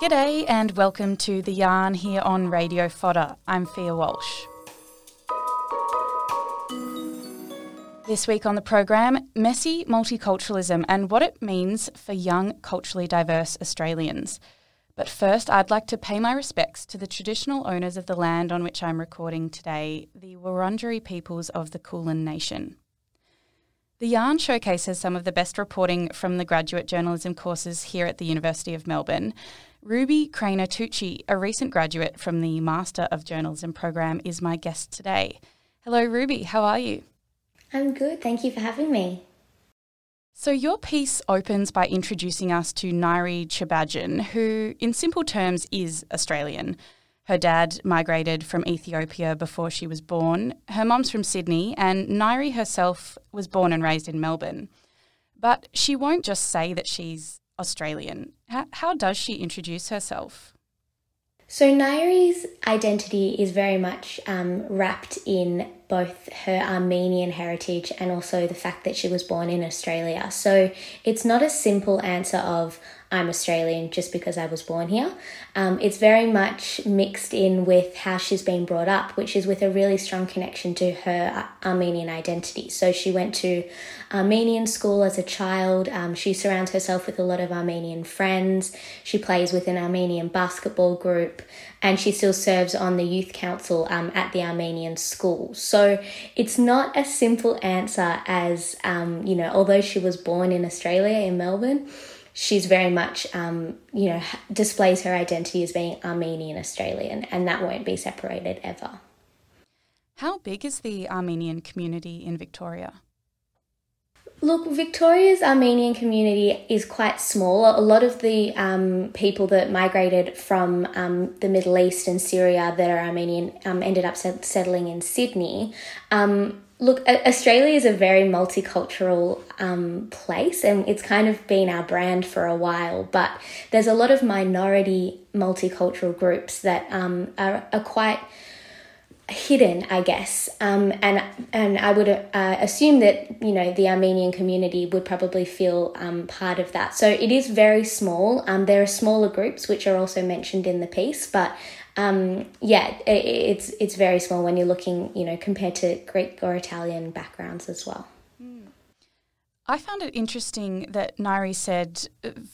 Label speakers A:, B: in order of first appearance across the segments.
A: G'day and welcome to The Yarn here on Radio Fodder. I'm Fia Walsh. This week on the program, messy multiculturalism and what it means for young, culturally diverse Australians. But first, I'd like to pay my respects to the traditional owners of the land on which I'm recording today, the Wurundjeri peoples of the Kulin Nation. The Yarn showcases some of the best reporting from the graduate journalism courses here at the University of Melbourne. Ruby Kraner-Tucci, a recent graduate from the Master of Journalism program, is my guest today. Hello, Ruby. How are you?
B: I'm good. Thank you for having me.
A: So, your piece opens by introducing us to Nairi Chibadjan, who, in simple terms, is Australian. Her dad migrated from Ethiopia before she was born. Her mum's from Sydney, and Nairi herself was born and raised in Melbourne. But she won't just say that she's Australian. How, how does she introduce herself?
B: So, Nairi's identity is very much um, wrapped in both her Armenian heritage and also the fact that she was born in Australia. So, it's not a simple answer of, I'm Australian just because I was born here. Um, it's very much mixed in with how she's been brought up, which is with a really strong connection to her Armenian identity. So she went to Armenian school as a child. Um, she surrounds herself with a lot of Armenian friends. She plays with an Armenian basketball group, and she still serves on the youth council um, at the Armenian school. So it's not a simple answer as, um, you know, although she was born in Australia, in Melbourne she's very much, um, you know, displays her identity as being Armenian Australian, and that won't be separated ever.
A: How big is the Armenian community in Victoria?
B: Look, Victoria's Armenian community is quite small. A lot of the um, people that migrated from um, the Middle East and Syria that are Armenian um, ended up settling in Sydney. Um, Look, Australia is a very multicultural um, place, and it's kind of been our brand for a while. But there's a lot of minority multicultural groups that um, are, are quite hidden, I guess. Um, and and I would uh, assume that you know the Armenian community would probably feel um, part of that. So it is very small. Um, there are smaller groups which are also mentioned in the piece, but um, yeah, it, it's it's very small when you're looking, you know, compared to Greek or Italian backgrounds as well. Hmm.
A: I found it interesting that Nairi said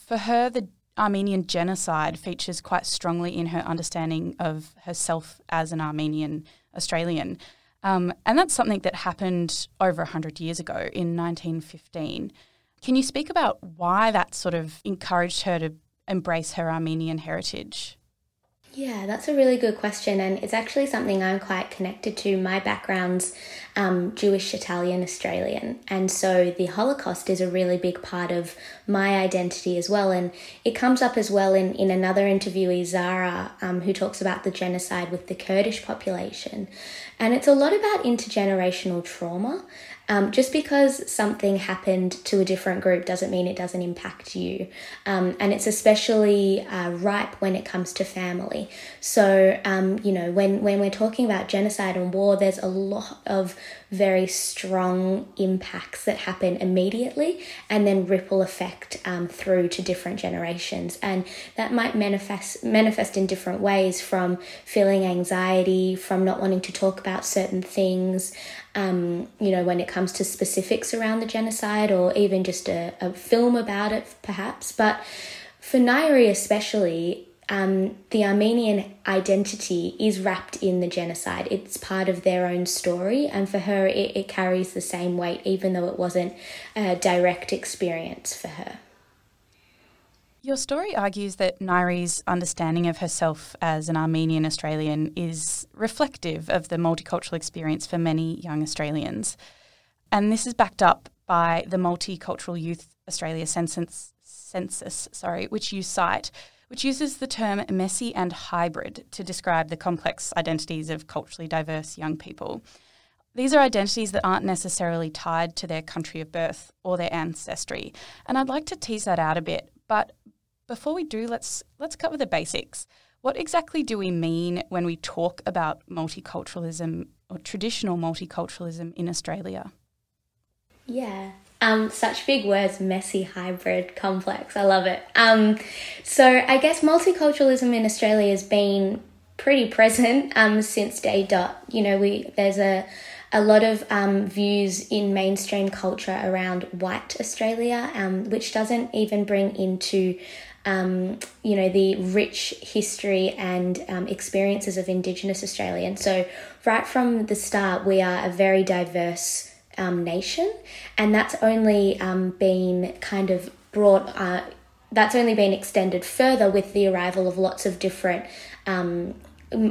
A: for her the Armenian genocide features quite strongly in her understanding of herself as an Armenian Australian. Um, and that's something that happened over 100 years ago in 1915. Can you speak about why that sort of encouraged her to embrace her Armenian heritage?
B: Yeah, that's a really good question, and it's actually something I'm quite connected to. My background's um, Jewish, Italian, Australian, and so the Holocaust is a really big part of my identity as well. And it comes up as well in, in another interviewee, Zara, um, who talks about the genocide with the Kurdish population. And it's a lot about intergenerational trauma um, just because something happened to a different group doesn't mean it doesn't impact you. Um, and it's especially uh, ripe when it comes to family. So, um, you know, when, when we're talking about genocide and war, there's a lot of very strong impacts that happen immediately and then ripple effect um, through to different generations. And that might manifest, manifest in different ways from feeling anxiety, from not wanting to talk about certain things um, you know, when it comes to specifics around the genocide or even just a, a film about it, perhaps. But for Nairi, especially, um, the Armenian identity is wrapped in the genocide. It's part of their own story, and for her, it, it carries the same weight, even though it wasn't a direct experience for her.
A: Your story argues that Nairi's understanding of herself as an Armenian Australian is reflective of the multicultural experience for many young Australians. And this is backed up by the Multicultural Youth Australia Census, census sorry, which you cite, which uses the term messy and hybrid to describe the complex identities of culturally diverse young people. These are identities that aren't necessarily tied to their country of birth or their ancestry. And I'd like to tease that out a bit. But before we do, let's let's cover the basics. What exactly do we mean when we talk about multiculturalism or traditional multiculturalism in Australia?
B: Yeah. Um, such big words, messy, hybrid, complex. I love it. Um, so I guess multiculturalism in Australia has been pretty present um, since day dot. You know, we there's a a lot of um, views in mainstream culture around white Australia, um, which doesn't even bring into um, you know the rich history and um, experiences of Indigenous Australians. So right from the start, we are a very diverse um, nation, and that's only um, been kind of brought. Uh, that's only been extended further with the arrival of lots of different um,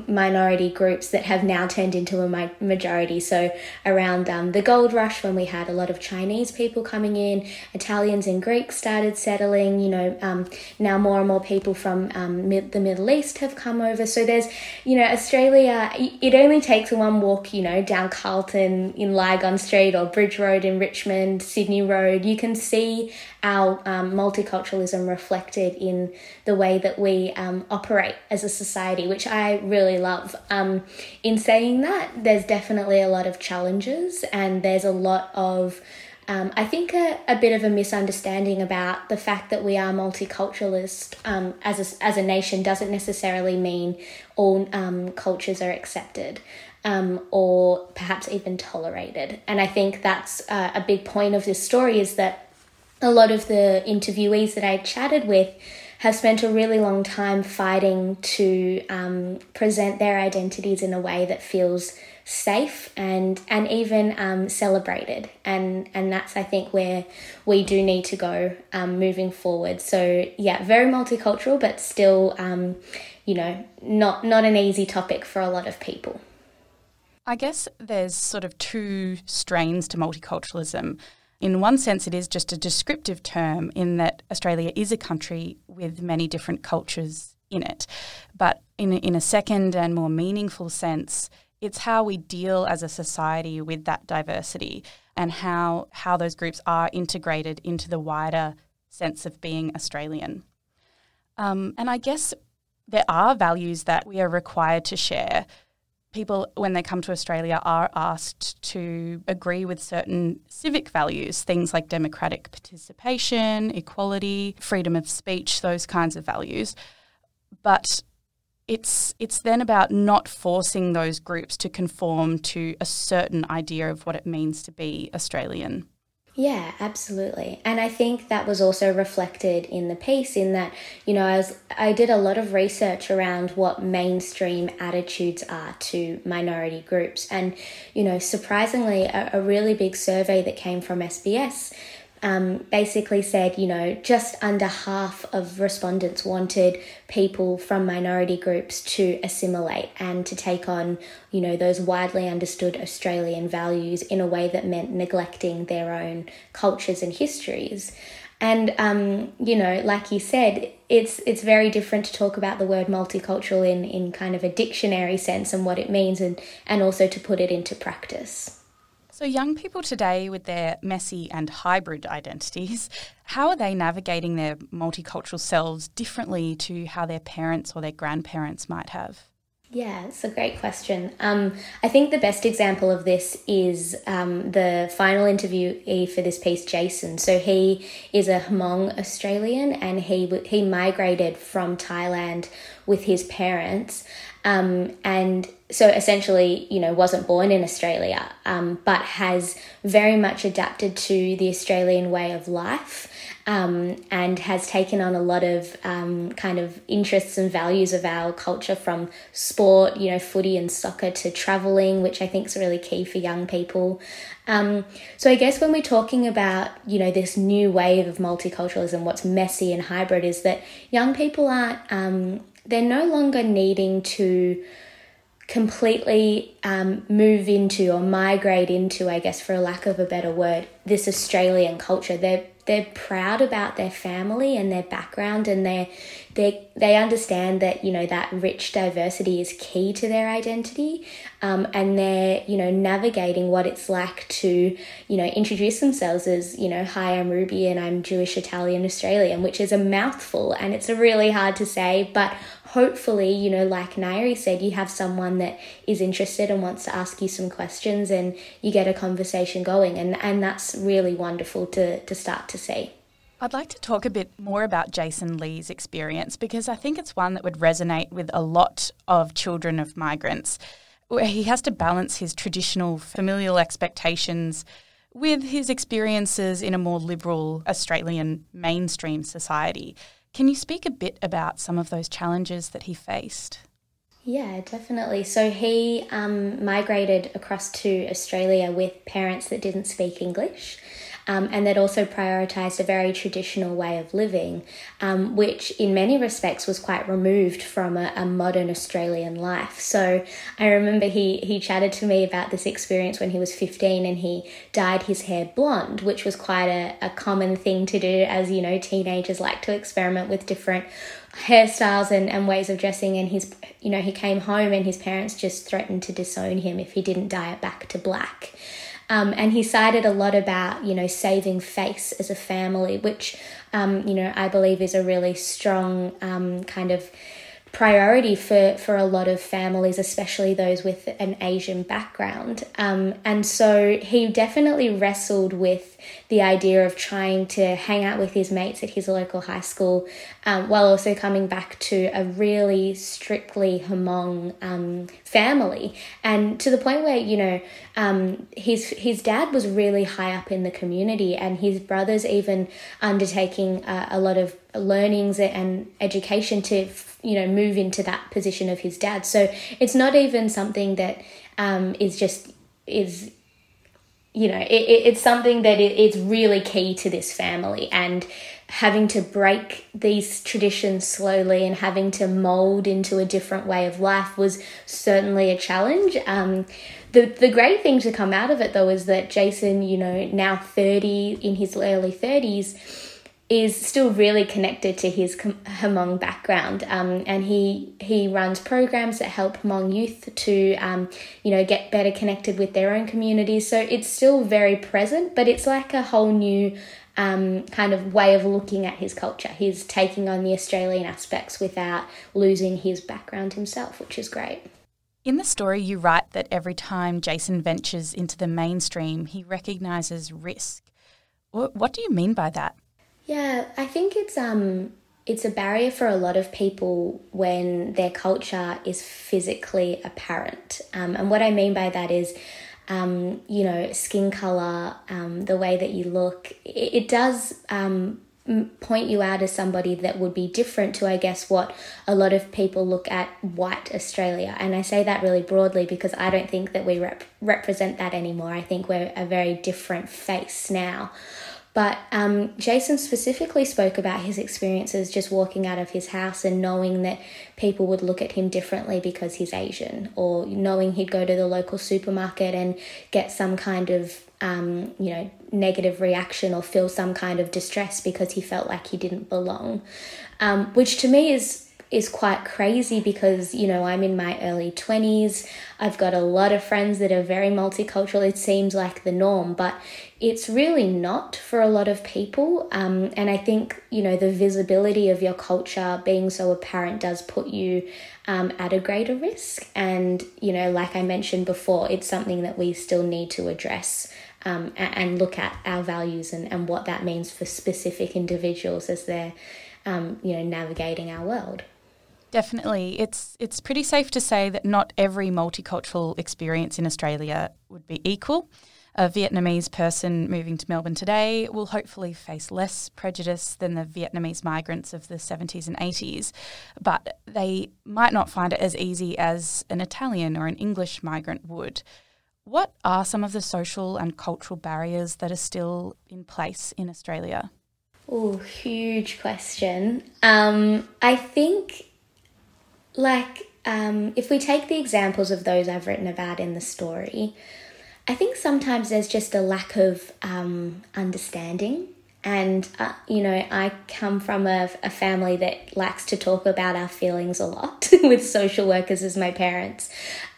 B: minority groups that have now turned into a majority. So, around um, the gold rush, when we had a lot of Chinese people coming in, Italians and Greeks started settling, you know, um, now more and more people from um, mid- the Middle East have come over. So, there's, you know, Australia, it only takes one walk, you know, down Carlton in Lygon Street or Bridge Road in Richmond, Sydney Road. You can see our um, multiculturalism reflected in the way that we um, operate as a society, which I really love. Um, in saying that, there's definitely a lot of challenges and there's a lot of um, I think a, a bit of a misunderstanding about the fact that we are multiculturalist um, as, a, as a nation doesn't necessarily mean all um, cultures are accepted um, or perhaps even tolerated. And I think that's uh, a big point of this story is that a lot of the interviewees that I chatted with have spent a really long time fighting to um, present their identities in a way that feels safe and and even um, celebrated. And and that's I think where we do need to go um, moving forward. So yeah very multicultural but still um, you know not not an easy topic for a lot of people.
A: I guess there's sort of two strains to multiculturalism in one sense, it is just a descriptive term in that Australia is a country with many different cultures in it. But in, in a second and more meaningful sense, it's how we deal as a society with that diversity and how, how those groups are integrated into the wider sense of being Australian. Um, and I guess there are values that we are required to share people, when they come to Australia, are asked to agree with certain civic values, things like democratic participation, equality, freedom of speech, those kinds of values. But it's it's then about not forcing those groups to conform to a certain idea of what it means to be Australian.
B: Yeah, absolutely. And I think that was also reflected in the piece in that, you know, I was I did a lot of research around what mainstream attitudes are to minority groups. And, you know, surprisingly a, a really big survey that came from SBS um, basically said, you know, just under half of respondents wanted people from minority groups to assimilate and to take on, you know, those widely understood Australian values in a way that meant neglecting their own cultures and histories. And um, you know, like you said, it's it's very different to talk about the word multicultural in, in kind of a dictionary sense and what it means and, and also to put it into practice.
A: So, young people today with their messy and hybrid identities, how are they navigating their multicultural selves differently to how their parents or their grandparents might have?
B: Yeah, it's a great question. Um, I think the best example of this is um, the final interviewee for this piece, Jason. So he is a Hmong Australian, and he he migrated from Thailand with his parents, um, and so essentially, you know, wasn't born in Australia, um, but has very much adapted to the Australian way of life. Um, and has taken on a lot of um, kind of interests and values of our culture from sport, you know, footy and soccer to traveling, which I think is really key for young people. Um, so I guess when we're talking about, you know, this new wave of multiculturalism, what's messy and hybrid is that young people aren't, um, they're no longer needing to completely um, move into or migrate into, I guess, for a lack of a better word, this Australian culture. They're they're proud about their family and their background, and they they they understand that you know that rich diversity is key to their identity, um, and they're you know navigating what it's like to you know introduce themselves as you know hi I'm Ruby and I'm Jewish Italian Australian, which is a mouthful and it's really hard to say, but hopefully, you know, like Nairi said, you have someone that is interested and wants to ask you some questions and you get a conversation going. And, and that's really wonderful to, to start to see.
A: I'd like to talk a bit more about Jason Lee's experience because I think it's one that would resonate with a lot of children of migrants. Where he has to balance his traditional familial expectations with his experiences in a more liberal Australian mainstream society. Can you speak a bit about some of those challenges that he faced?
B: Yeah, definitely. So he um, migrated across to Australia with parents that didn't speak English um, and that also prioritised a very traditional way of living, um, which in many respects was quite removed from a, a, modern Australian life. So I remember he, he chatted to me about this experience when he was 15 and he dyed his hair blonde, which was quite a, a common thing to do as, you know, teenagers like to experiment with different hairstyles and, and ways of dressing and his you know he came home and his parents just threatened to disown him if he didn't dye it back to black um, and he cited a lot about, you know, saving face as a family, which, um, you know, I believe is a really strong um, kind of priority for, for a lot of families, especially those with an Asian background. Um, and so he definitely wrestled with the idea of trying to hang out with his mates at his local high school um, while also coming back to a really strictly Hmong um, family. And to the point where, you know, um, his, his dad was really high up in the community and his brothers even undertaking uh, a lot of learnings and education to, you know, move into that position of his dad. So it's not even something that um, is just is you know, it, it, it's something that it, it's really key to this family and having to break these traditions slowly and having to mold into a different way of life was certainly a challenge. Um, the, the great thing to come out of it though is that Jason, you know, now 30 in his early 30s, is still really connected to his Hmong background, um, and he he runs programs that help Hmong youth to um, you know get better connected with their own communities. So it's still very present, but it's like a whole new um, kind of way of looking at his culture. He's taking on the Australian aspects without losing his background himself, which is great.
A: In the story, you write that every time Jason ventures into the mainstream, he recognises risk. What do you mean by that?
B: Yeah, I think it's um it's a barrier for a lot of people when their culture is physically apparent. Um, and what I mean by that is, um, you know, skin color, um, the way that you look, it, it does um, point you out as somebody that would be different to, I guess, what a lot of people look at white Australia. And I say that really broadly because I don't think that we rep- represent that anymore. I think we're a very different face now. But um, Jason specifically spoke about his experiences just walking out of his house and knowing that people would look at him differently because he's Asian, or knowing he'd go to the local supermarket and get some kind of um, you know negative reaction or feel some kind of distress because he felt like he didn't belong, um, which to me is is quite crazy because you know I'm in my early 20s. I've got a lot of friends that are very multicultural. It seems like the norm, but it's really not for a lot of people. Um, and I think you know the visibility of your culture being so apparent does put you um, at a greater risk. And you know, like I mentioned before, it's something that we still need to address. Um, and look at our values and, and what that means for specific individuals as they're um, you know navigating our world.
A: Definitely. It's it's pretty safe to say that not every multicultural experience in Australia would be equal. A Vietnamese person moving to Melbourne today will hopefully face less prejudice than the Vietnamese migrants of the 70s and 80s, but they might not find it as easy as an Italian or an English migrant would. What are some of the social and cultural barriers that are still in place in Australia?
B: Oh, huge question. Um, I think like, um, if we take the examples of those I've written about in the story, I think sometimes there's just a lack of um, understanding. And, uh, you know, I come from a, a family that likes to talk about our feelings a lot with social workers as my parents.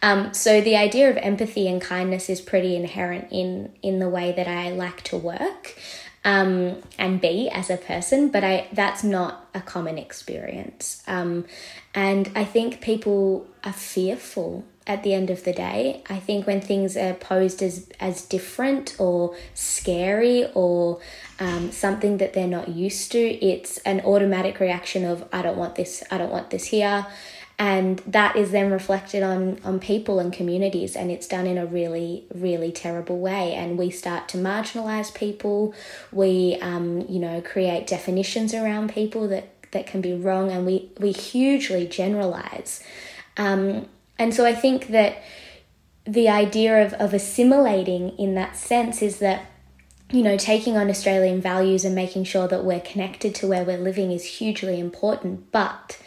B: Um, so the idea of empathy and kindness is pretty inherent in, in the way that I like to work. Um, and be as a person, but I that's not a common experience. Um, and I think people are fearful at the end of the day. I think when things are posed as as different or scary or um, something that they're not used to, it's an automatic reaction of I don't want this, I don't want this here and that is then reflected on on people and communities and it's done in a really really terrible way. And we start to marginalize people. We um, you know create definitions around people that that can be wrong and we we hugely generalize um, and so i think that the idea of, of assimilating in that sense is that you know, taking on Australian values and making sure that we're connected to where we're living is hugely important. But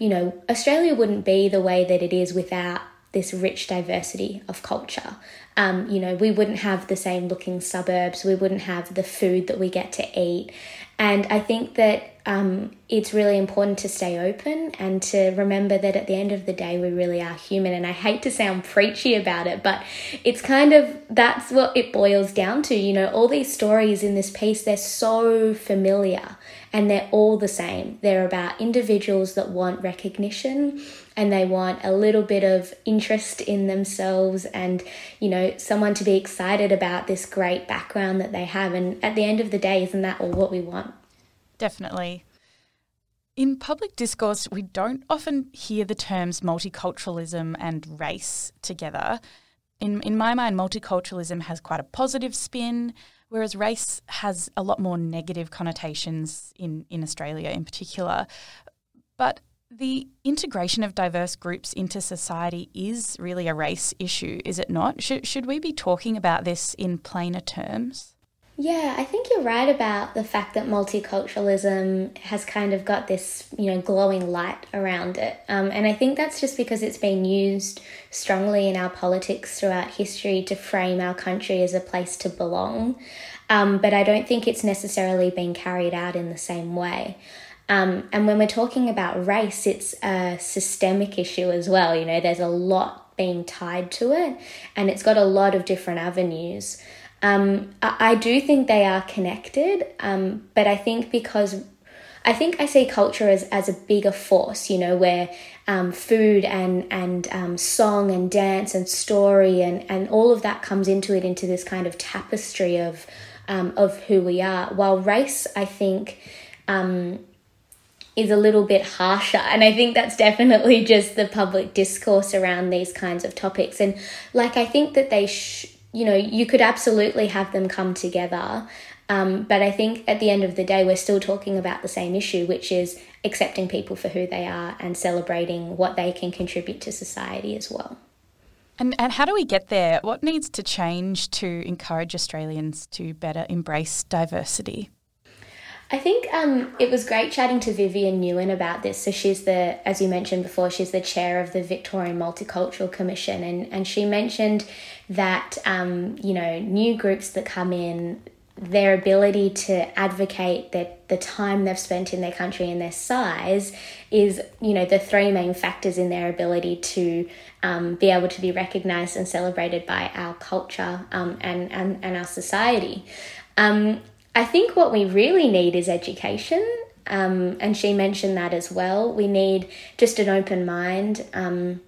B: you know, Australia wouldn't be the way that it is without this rich diversity of culture. Um, you know, we wouldn't have the same looking suburbs, we wouldn't have the food that we get to eat. And I think that um, it's really important to stay open and to remember that at the end of the day, we really are human. And I hate to sound preachy about it, but it's kind of that's what it boils down to. You know, all these stories in this piece, they're so familiar and they're all the same. They're about individuals that want recognition and they want a little bit of interest in themselves and, you know, someone to be excited about this great background that they have. And at the end of the day, isn't that all what we want?
A: Definitely. In public discourse, we don't often hear the terms multiculturalism and race together. In, in my mind, multiculturalism has quite a positive spin whereas race has a lot more negative connotations in, in Australia in particular. But the integration of diverse groups into society is really a race issue, is it not? Should, should we be talking about this in plainer terms?
B: Yeah, I think you're right about the fact that multiculturalism has kind of got this, you know, glowing light around it. Um, and I think that's just because it's been used strongly in our politics throughout history to frame our country as a place to belong. Um, but I don't think it's necessarily been carried out in the same way. Um, and when we're talking about race, it's a systemic issue as well. You know, there's a lot being tied to it, and it's got a lot of different avenues. Um, I, I, do think they are connected, um, but I think because I think I see culture as, as a bigger force, you know, where um, food and and um, song and dance and story and, and all of that comes into it into this kind of tapestry of um, of who we are. While race, I think, um, is a little bit harsher, and I think that's definitely just the public discourse around these kinds of topics. And like, I think that they. Sh- you know, you could absolutely have them come together. Um, but I think at the end of the day, we're still talking about the same issue, which is accepting people for who they are and celebrating what they can contribute to society as well.
A: And, and how do we get there? What needs to change to encourage Australians to better embrace diversity?
B: I think um, it was great chatting to Vivian Nguyen about this. So she's the, as you mentioned before, she's the chair of the Victorian Multicultural Commission, and and she mentioned that um, you know new groups that come in, their ability to advocate that the time they've spent in their country and their size is you know the three main factors in their ability to um, be able to be recognized and celebrated by our culture um, and, and and our society. Um, I think what we really need is education. Um, and she mentioned that as well. We need just an open mind um,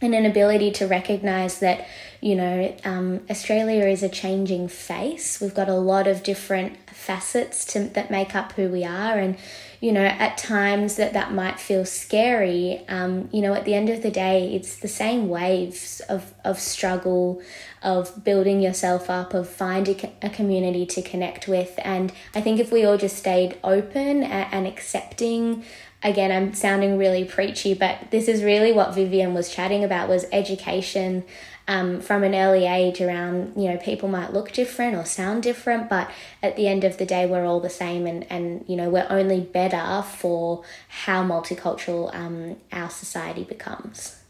B: and an ability to recognize that, you know, um, Australia is a changing face. We've got a lot of different facets to, that make up who we are. And, you know, at times that that might feel scary, um, you know, at the end of the day, it's the same waves of, of struggle, of building yourself up, of finding a community to connect with. And I think if we all just stayed open and accepting, again, I'm sounding really preachy, but this is really what vivian was chatting about was education um, from an early age around you know people might look different or sound different but at the end of the day we're all the same and and you know we're only better for how multicultural um, our society becomes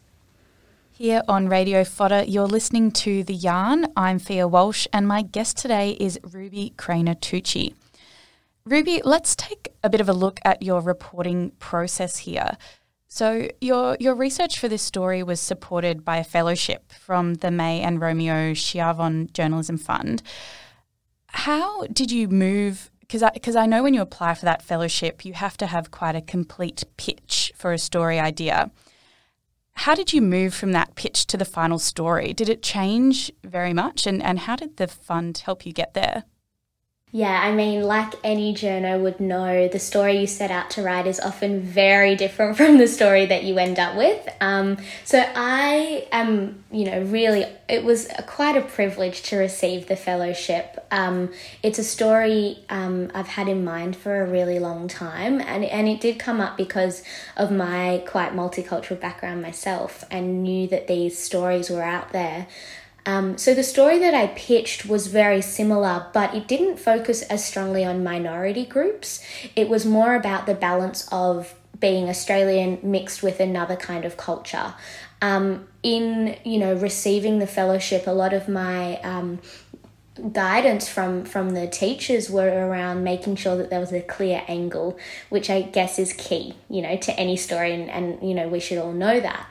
A: here on Radio Fodder, you're listening to The Yarn. I'm Fia Walsh, and my guest today is Ruby Kraner-Tucci. Ruby, let's take a bit of a look at your reporting process here. So your your research for this story was supported by a fellowship from the May and Romeo Schiavon Journalism Fund. How did you move? Because I, cause I know when you apply for that fellowship, you have to have quite a complete pitch for a story idea. How did you move from that pitch to the final story? Did it change very much? And, and how did the fund help you get there?
B: Yeah, I mean, like any journo would know, the story you set out to write is often very different from the story that you end up with. Um, so I am, you know, really, it was quite a privilege to receive the fellowship. Um, it's a story um, I've had in mind for a really long time, and, and it did come up because of my quite multicultural background myself and knew that these stories were out there. Um, so the story that I pitched was very similar, but it didn't focus as strongly on minority groups. It was more about the balance of being Australian mixed with another kind of culture. Um, in you know receiving the fellowship, a lot of my um, guidance from from the teachers were around making sure that there was a clear angle, which I guess is key, you know, to any story, and, and you know we should all know that.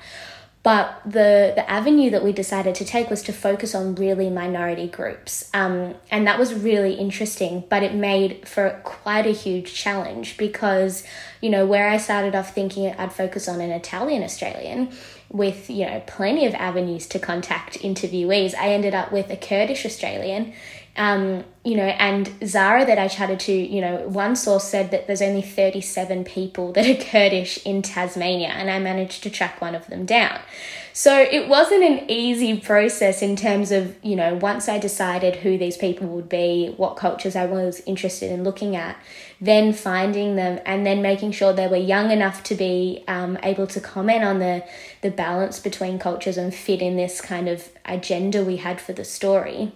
B: But the, the avenue that we decided to take was to focus on really minority groups. Um, and that was really interesting, but it made for quite a huge challenge because, you know, where I started off thinking I'd focus on an Italian Australian with, you know, plenty of avenues to contact interviewees, I ended up with a Kurdish Australian um, you know, and Zara that I chatted to, you know, one source said that there's only 37 people that are Kurdish in Tasmania, and I managed to track one of them down. So it wasn't an easy process in terms of, you know, once I decided who these people would be, what cultures I was interested in looking at, then finding them and then making sure they were young enough to be um, able to comment on the, the balance between cultures and fit in this kind of agenda we had for the story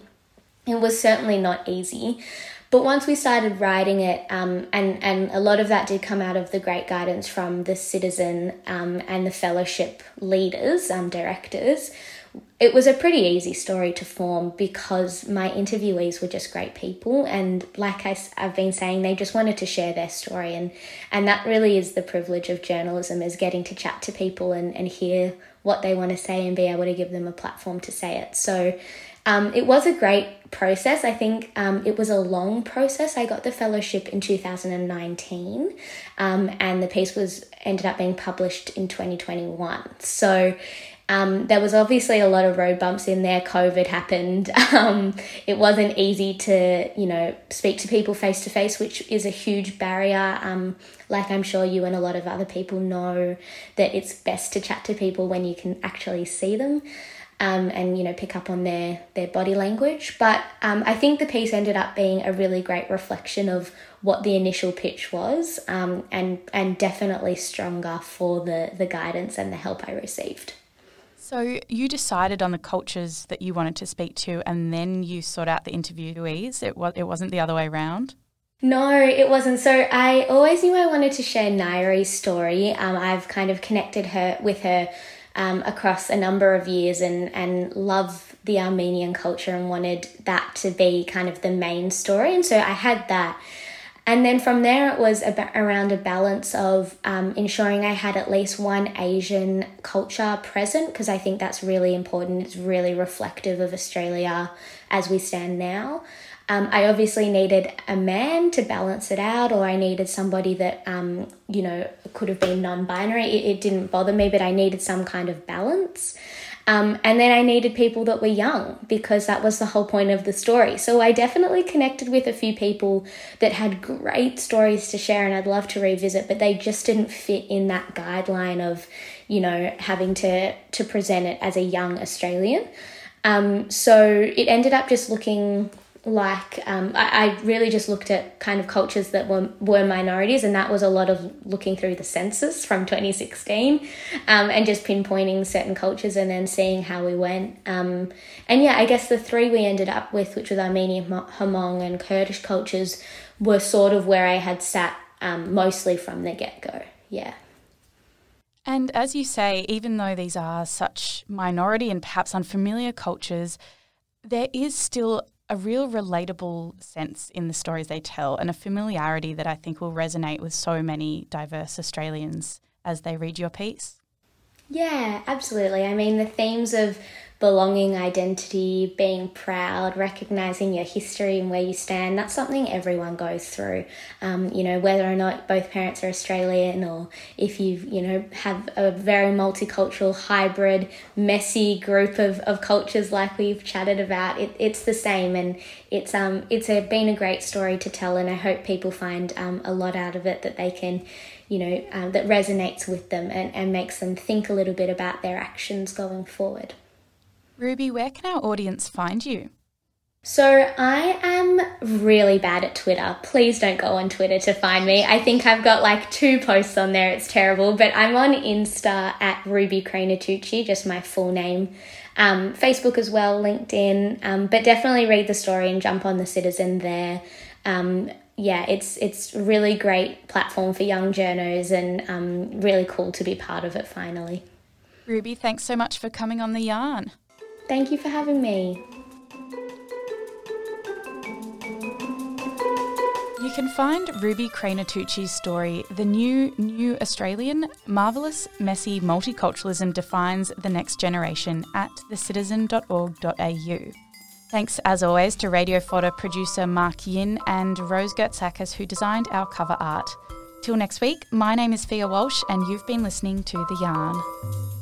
B: it was certainly not easy. But once we started writing it, um, and, and a lot of that did come out of the great guidance from the citizen um, and the fellowship leaders, um, directors, it was a pretty easy story to form because my interviewees were just great people. And like I, I've been saying, they just wanted to share their story. And, and that really is the privilege of journalism is getting to chat to people and, and hear what they want to say and be able to give them a platform to say it. So um, it was a great process. I think um, it was a long process. I got the fellowship in 2019, um, and the piece was ended up being published in 2021. So um, there was obviously a lot of road bumps in there. COVID happened. Um, it wasn't easy to, you know, speak to people face to face, which is a huge barrier. Um, like I'm sure you and a lot of other people know that it's best to chat to people when you can actually see them um, and you know pick up on their their body language. But um, I think the piece ended up being a really great reflection of what the initial pitch was, um, and and definitely stronger for the the guidance and the help I received.
A: So you decided on the cultures that you wanted to speak to, and then you sought out the interviewees. It was it wasn't the other way around.
B: No, it wasn't. So I always knew I wanted to share Nairi's story. Um, I've kind of connected her with her um, across a number of years and, and love the Armenian culture and wanted that to be kind of the main story. And so I had that. And then from there, it was about, around a balance of um, ensuring I had at least one Asian culture present because I think that's really important. It's really reflective of Australia as we stand now. Um, I obviously needed a man to balance it out, or I needed somebody that, um, you know, could have been non binary. It, it, didn't bother me, but I needed some kind of balance. Um, and then I needed people that were young because that was the whole point of the story. So I definitely connected with a few people that had great stories to share and I'd love to revisit, but they just didn't fit in that guideline of, you know, having to, to present it as a young Australian. Um, so it ended up just looking like um, I, I, really just looked at kind of cultures that were, were minorities and that was a lot of looking through the census from 2016 um, and just pinpointing certain cultures and then seeing how we went. Um, and yeah i guess the three we ended up with which was armenian hmong and kurdish cultures were sort of where i had sat um, mostly from the get-go. Yeah.
A: And as you say even though these are such minority and perhaps unfamiliar cultures there is still a real relatable sense in the stories they tell and a familiarity that I think will resonate with so many diverse Australians as they read your piece.
B: Yeah, absolutely. I mean, the themes of belonging, identity, being proud, recognizing your history and where you stand. That's something everyone goes through. Um, you know, whether or not both parents are Australian or if you, you know, have a very multicultural, hybrid, messy group of, of cultures like we've chatted about, it, it's the same. And it's, um, it's a, been a great story to tell. And I hope people find um, a lot out of it that they can you know, um, that resonates with them and, and makes them think a little bit about their actions going forward.
A: Ruby, where can our audience find you?
B: So, I am really bad at Twitter. Please don't go on Twitter to find me. I think I've got like two posts on there. It's terrible. But I'm on Insta at Ruby Kraner-Tucci, just my full name. Um, Facebook as well, LinkedIn. Um, but definitely read the story and jump on the Citizen there. Um, yeah, it's it's really great platform for young journos and um, really cool to be part of it finally.
A: Ruby, thanks so much for coming on the yarn.
B: Thank you for having me.
A: You can find Ruby Kraner-Tucci's story, The New New Australian Marvellous Messy Multiculturalism Defines the Next Generation, at thecitizen.org.au. Thanks, as always, to Radio Fodder producer Mark Yin and Rose Gertsakis, who designed our cover art. Till next week, my name is Fia Walsh, and you've been listening to The Yarn.